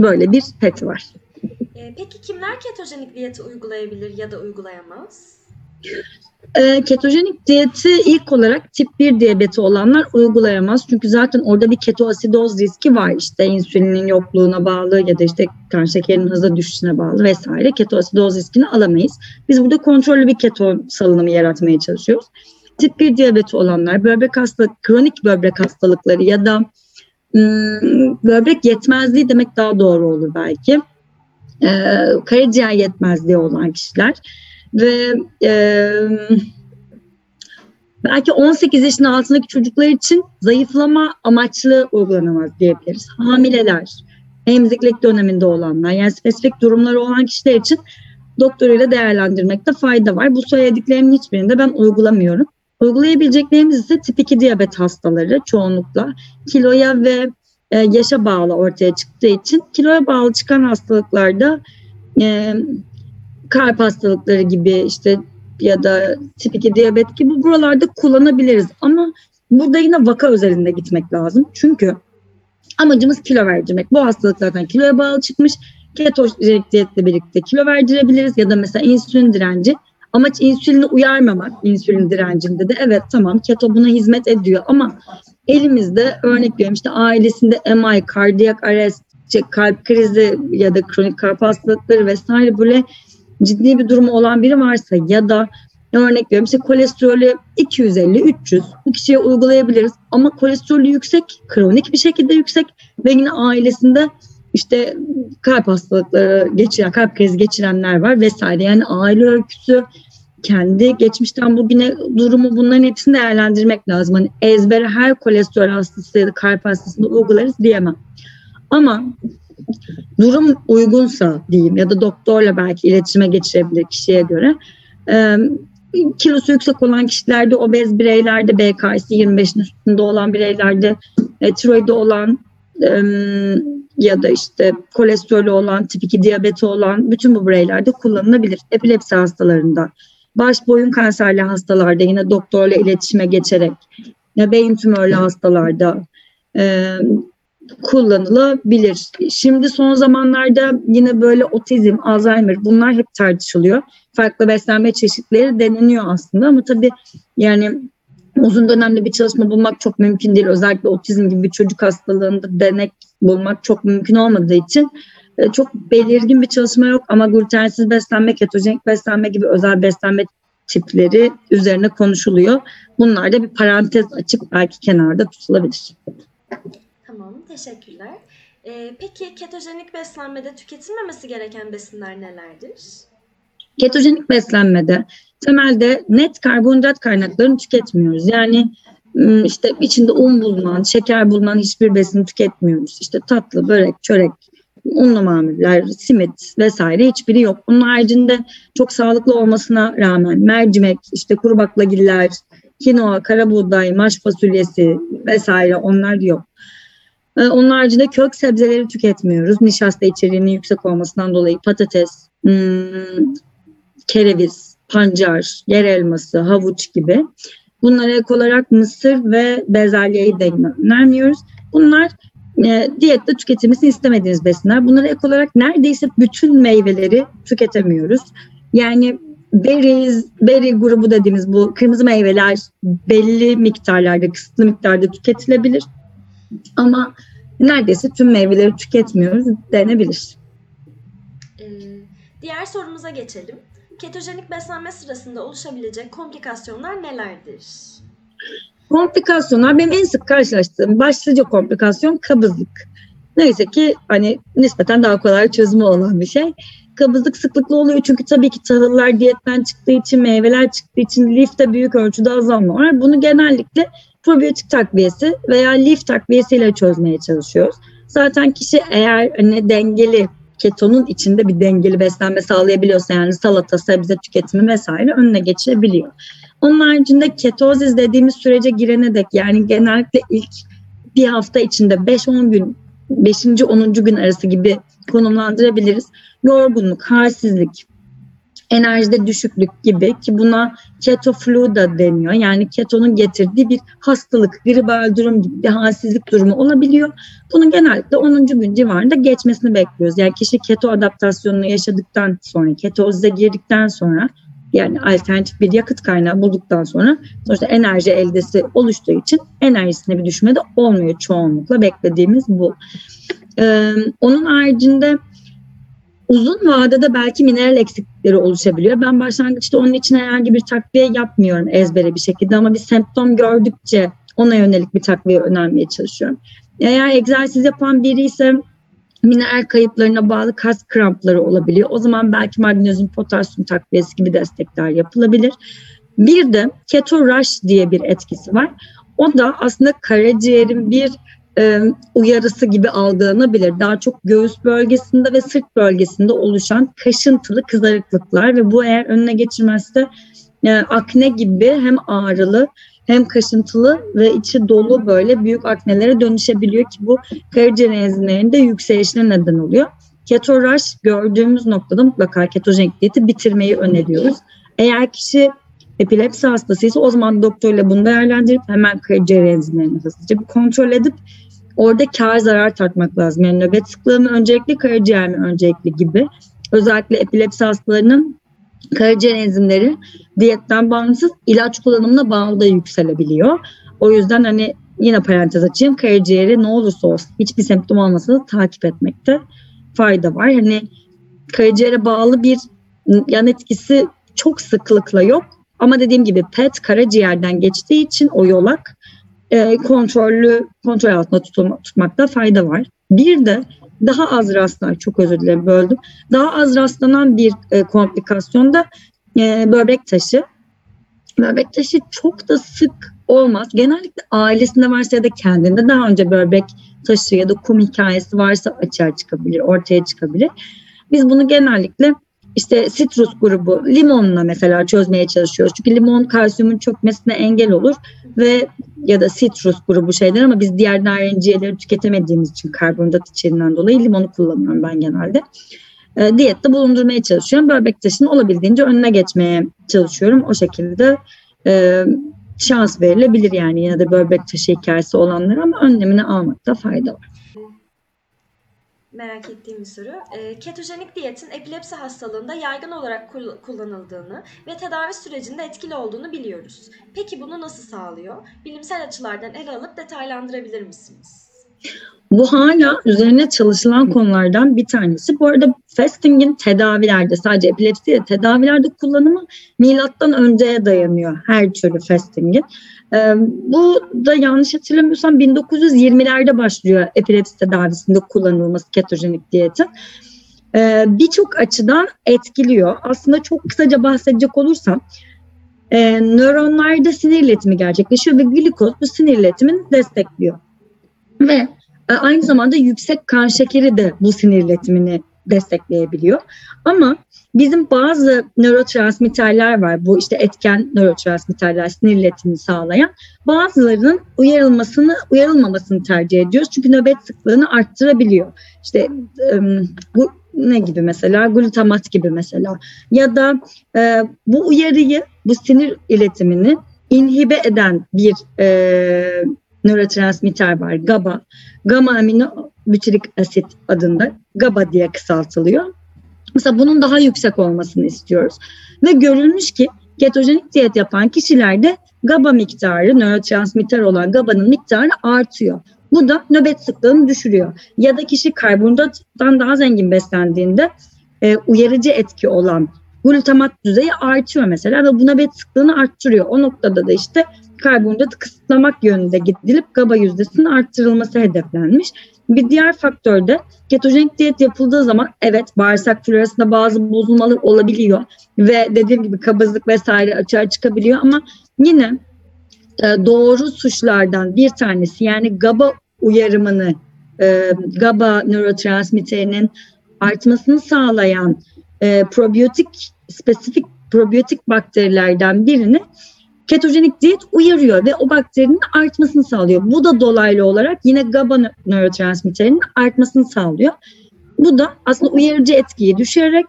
Böyle bir peti var. E, peki kimler ketojenik diyeti uygulayabilir ya da uygulayamaz? E, ketojenik diyeti ilk olarak tip 1 diyabeti olanlar uygulayamaz. Çünkü zaten orada bir ketoasidoz riski var. İşte insülinin yokluğuna bağlı ya da işte kan şekerinin hızla düşüşüne bağlı vesaire. Ketoasidoz riskini alamayız. Biz burada kontrollü bir keto salınımı yaratmaya çalışıyoruz. Tip 1 diyabeti olanlar, böbrek hastalık, kronik böbrek hastalıkları ya da böbrek yetmezliği demek daha doğru olur belki. Ee, karaciğer yetmezliği olan kişiler ve e, belki 18 yaşın altındaki çocuklar için zayıflama amaçlı uygulanamaz diyebiliriz. Hamileler, emziklik döneminde olanlar yani spesifik durumları olan kişiler için doktoruyla değerlendirmekte fayda var. Bu söylediklerimin hiçbirinde ben uygulamıyorum. Uygulayabileceklerimiz ise tip 2 diyabet hastaları çoğunlukla kiloya ve e, yaşa bağlı ortaya çıktığı için kiloya bağlı çıkan hastalıklarda e, kalp hastalıkları gibi işte ya da tip 2 diyabet gibi buralarda kullanabiliriz. Ama burada yine vaka üzerinde gitmek lazım. Çünkü amacımız kilo verdirmek. Bu hastalık zaten kiloya bağlı çıkmış. Ketojenik diyetle birlikte kilo verdirebiliriz ya da mesela insülin direnci. Amaç insülini uyarmamak insülin direncinde de evet tamam keto buna hizmet ediyor. Ama elimizde örnek veriyorum işte ailesinde MI, kardiyak arrest, kalp krizi ya da kronik kalp hastalıkları vesaire böyle ciddi bir durumu olan biri varsa ya da örnek veriyorum işte kolesterolü 250-300 bu kişiye uygulayabiliriz. Ama kolesterolü yüksek, kronik bir şekilde yüksek ve yine ailesinde işte kalp hastalıkları geçiren, kalp krizi geçirenler var vesaire. Yani aile öyküsü, kendi geçmişten bugüne durumu bunların hepsini değerlendirmek lazım. Hani ezbere her kolesterol hastası ya da kalp hastasında uygularız diyemem. Ama durum uygunsa diyeyim ya da doktorla belki iletişime geçirebilir kişiye göre. E, kilosu yüksek olan kişilerde, obez bireylerde, BK'si 25'in üstünde olan bireylerde, e, tiroidi olan e, ya da işte kolesterolü olan, tip 2 diyabeti olan bütün bu bireylerde kullanılabilir. Epilepsi hastalarında, baş boyun kanserli hastalarda yine doktorla iletişime geçerek, ya beyin tümörlü hastalarda, e, kullanılabilir. Şimdi son zamanlarda yine böyle otizm, Alzheimer bunlar hep tartışılıyor. Farklı beslenme çeşitleri deneniyor aslında ama tabii yani uzun dönemli bir çalışma bulmak çok mümkün değil. Özellikle otizm gibi bir çocuk hastalığında denek bulmak çok mümkün olmadığı için e, çok belirgin bir çalışma yok ama glutensiz beslenme, ketojenik beslenme gibi özel beslenme tipleri üzerine konuşuluyor. Bunlar da bir parantez açıp belki kenarda tutulabilir. Tamam, teşekkürler. Ee, peki ketojenik beslenmede tüketilmemesi gereken besinler nelerdir? Ketojenik beslenmede temelde net karbonhidrat kaynaklarını tüketmiyoruz. Yani işte içinde un bulunan, şeker bulunan hiçbir besin tüketmiyoruz. İşte tatlı, börek, çörek, unlu mamuller, simit vesaire hiçbiri yok. Bunun haricinde çok sağlıklı olmasına rağmen mercimek, işte kuru baklagiller, kinoa, kara buğday, maş fasulyesi vesaire onlar yok. Onun haricinde kök sebzeleri tüketmiyoruz. Nişasta içeriğinin yüksek olmasından dolayı patates, kereviz, pancar, yer elması, havuç gibi. Bunlara ek olarak mısır ve bezelyeyi de önermiyoruz. Bunlar e, diyette tüketilmesini istemediğiniz besinler. Bunlara ek olarak neredeyse bütün meyveleri tüketemiyoruz. Yani berries, berry grubu dediğimiz bu kırmızı meyveler belli miktarlarda, kısıtlı miktarda tüketilebilir. Ama neredeyse tüm meyveleri tüketmiyoruz denebilir. Ee, diğer sorumuza geçelim. Ketojenik beslenme sırasında oluşabilecek komplikasyonlar nelerdir? Komplikasyonlar benim en sık karşılaştığım başlıca komplikasyon kabızlık. Neyse ki hani nispeten daha kolay çözümü olan bir şey. Kabızlık sıklıkla oluyor çünkü tabii ki tahıllar diyetten çıktığı için, meyveler çıktığı için lifte büyük ölçüde azalma var. Bunu genellikle probiyotik takviyesi veya lif takviyesiyle çözmeye çalışıyoruz. Zaten kişi eğer hani dengeli ketonun içinde bir dengeli beslenme sağlayabiliyorsa yani salata, sebze tüketimi vesaire önüne geçebiliyor. Onun haricinde ketozis dediğimiz sürece girene dek yani genellikle ilk bir hafta içinde 5-10 gün 5. 10. gün arası gibi konumlandırabiliriz. Yorgunluk, halsizlik, enerjide düşüklük gibi ki buna keto flu da deniyor. Yani ketonun getirdiği bir hastalık, gribal durum gibi bir halsizlik durumu olabiliyor. Bunun genellikle 10. gün civarında geçmesini bekliyoruz. Yani kişi keto adaptasyonunu yaşadıktan sonra, ketoze girdikten sonra yani alternatif bir yakıt kaynağı bulduktan sonra sonuçta enerji eldesi oluştuğu için enerjisinde bir düşme de olmuyor çoğunlukla. Beklediğimiz bu. Ee, onun haricinde uzun vadede belki mineral eksiklikleri oluşabiliyor. Ben başlangıçta onun için herhangi bir takviye yapmıyorum ezbere bir şekilde ama bir semptom gördükçe ona yönelik bir takviye önermeye çalışıyorum. Eğer egzersiz yapan biri ise mineral kayıplarına bağlı kas krampları olabiliyor. O zaman belki magnezyum, potasyum takviyesi gibi destekler yapılabilir. Bir de keto rush diye bir etkisi var. O da aslında karaciğerin bir e, uyarısı gibi algılanabilir. Daha çok göğüs bölgesinde ve sırt bölgesinde oluşan kaşıntılı kızarıklıklar ve bu eğer önüne geçirmezse e, akne gibi hem ağrılı hem kaşıntılı ve içi dolu böyle büyük aknelere dönüşebiliyor ki bu karaciğer enzimlerinde yükselişine neden oluyor. Keto rush gördüğümüz noktada mutlaka ketojenik diyeti bitirmeyi öneriyoruz. Eğer kişi epilepsi hastasıysa o zaman doktorla bunu değerlendirip hemen karaciğer enzimlerini hızlıca bir kontrol edip orada kar zarar tartmak lazım. Yani nöbet sıklığı mı öncelikli, karaciğer mi öncelikli gibi. Özellikle epilepsi hastalarının karaciğer enzimleri diyetten bağımsız ilaç kullanımına bağlı da yükselebiliyor. O yüzden hani yine parantez açayım karaciğeri ne olursa olsun hiçbir semptom olmasa da takip etmekte fayda var. Hani karaciğere bağlı bir yan etkisi çok sıklıkla yok. Ama dediğim gibi PET karaciğerden geçtiği için o yolak e, kontrollü kontrol altında tutulma, tutmakta fayda var. Bir de daha az rastlanan, çok özür dilerim böldüm. Daha az rastlanan bir e, komplikasyon da e, böbrek taşı. Böbrek taşı çok da sık olmaz. Genellikle ailesinde varsa ya da kendinde daha önce böbrek taşı ya da kum hikayesi varsa açığa çıkabilir, ortaya çıkabilir. Biz bunu genellikle işte sitrus grubu limonla mesela çözmeye çalışıyoruz. Çünkü limon kalsiyumun çökmesine engel olur ve ya da sitrus grubu şeyler ama biz diğer narenciyeleri tüketemediğimiz için karbonhidrat içeriğinden dolayı limonu kullanıyorum ben genelde. E, diyette bulundurmaya çalışıyorum. Böbrek taşını olabildiğince önüne geçmeye çalışıyorum. O şekilde e, şans verilebilir yani yine de böbrek taşı hikayesi olanlara ama önlemini almakta fayda var merak ettiğim bir soru. E, ketojenik diyetin epilepsi hastalığında yaygın olarak kullanıldığını ve tedavi sürecinde etkili olduğunu biliyoruz. Peki bunu nasıl sağlıyor? Bilimsel açılardan ele alıp detaylandırabilir misiniz? Bu hala üzerine çalışılan konulardan bir tanesi. Bu arada fasting'in tedavilerde sadece epilepsi değil tedavilerde kullanımı milattan önceye dayanıyor her türlü fasting'in. Ee, bu da yanlış hatırlamıyorsam 1920'lerde başlıyor epilepsi tedavisinde kullanılması ketojenik diyetin. Ee, Birçok açıdan etkiliyor. Aslında çok kısaca bahsedecek olursam e, nöronlarda sinir iletimi gerçekleşiyor ve glikoz bu sinir iletimini destekliyor. Ve aynı zamanda yüksek kan şekeri de bu sinir iletimini destekleyebiliyor. Ama bizim bazı nörotransmitterler var. Bu işte etken nörotransmitterler sinir iletimini sağlayan. Bazılarının uyarılmasını, uyarılmamasını tercih ediyoruz. Çünkü nöbet sıklığını arttırabiliyor. İşte bu ne gibi mesela glutamat gibi mesela ya da e, bu uyarıyı bu sinir iletimini inhibe eden bir e, nörotransmitter var GABA. Gamma amino butyrik asit adında GABA diye kısaltılıyor. Mesela bunun daha yüksek olmasını istiyoruz. Ve görülmüş ki ketojenik diyet yapan kişilerde GABA miktarı, nörotransmitter olan GABA'nın miktarı artıyor. Bu da nöbet sıklığını düşürüyor. Ya da kişi karbonhidrattan daha zengin beslendiğinde e, uyarıcı etki olan glutamat düzeyi artıyor mesela ve bu nöbet sıklığını arttırıyor. O noktada da işte karbonhidratı kısıtlamak yönünde gidilip GABA yüzdesinin arttırılması hedeflenmiş. Bir diğer faktör de ketojenik diyet yapıldığı zaman evet bağırsak florasında bazı bozulmalar olabiliyor ve dediğim gibi kabızlık vesaire açığa çıkabiliyor ama yine e, doğru suçlardan bir tanesi yani GABA uyarımını e, GABA nörotransmitterinin artmasını sağlayan e, probiyotik spesifik probiyotik bakterilerden birini ketojenik diyet uyarıyor ve o bakterinin artmasını sağlıyor. Bu da dolaylı olarak yine GABA nörotransmitterinin artmasını sağlıyor. Bu da aslında uyarıcı etkiyi düşürerek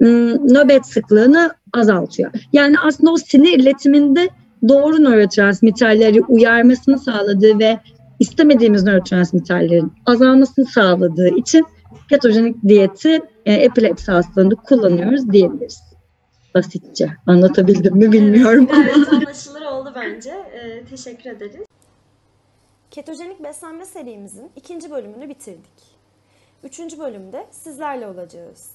nöbet sıklığını azaltıyor. Yani aslında o sinir iletiminde doğru nörotransmitterleri uyarmasını sağladığı ve istemediğimiz nörotransmitterlerin azalmasını sağladığı için ketojenik diyeti e, epilepsi hastalığında kullanıyoruz diyebiliriz. Basitçe anlatabildim mi bilmiyorum Evet, anlaşılır oldu bence. Ee, teşekkür ederiz. Ketojenik beslenme serimizin ikinci bölümünü bitirdik. Üçüncü bölümde sizlerle olacağız.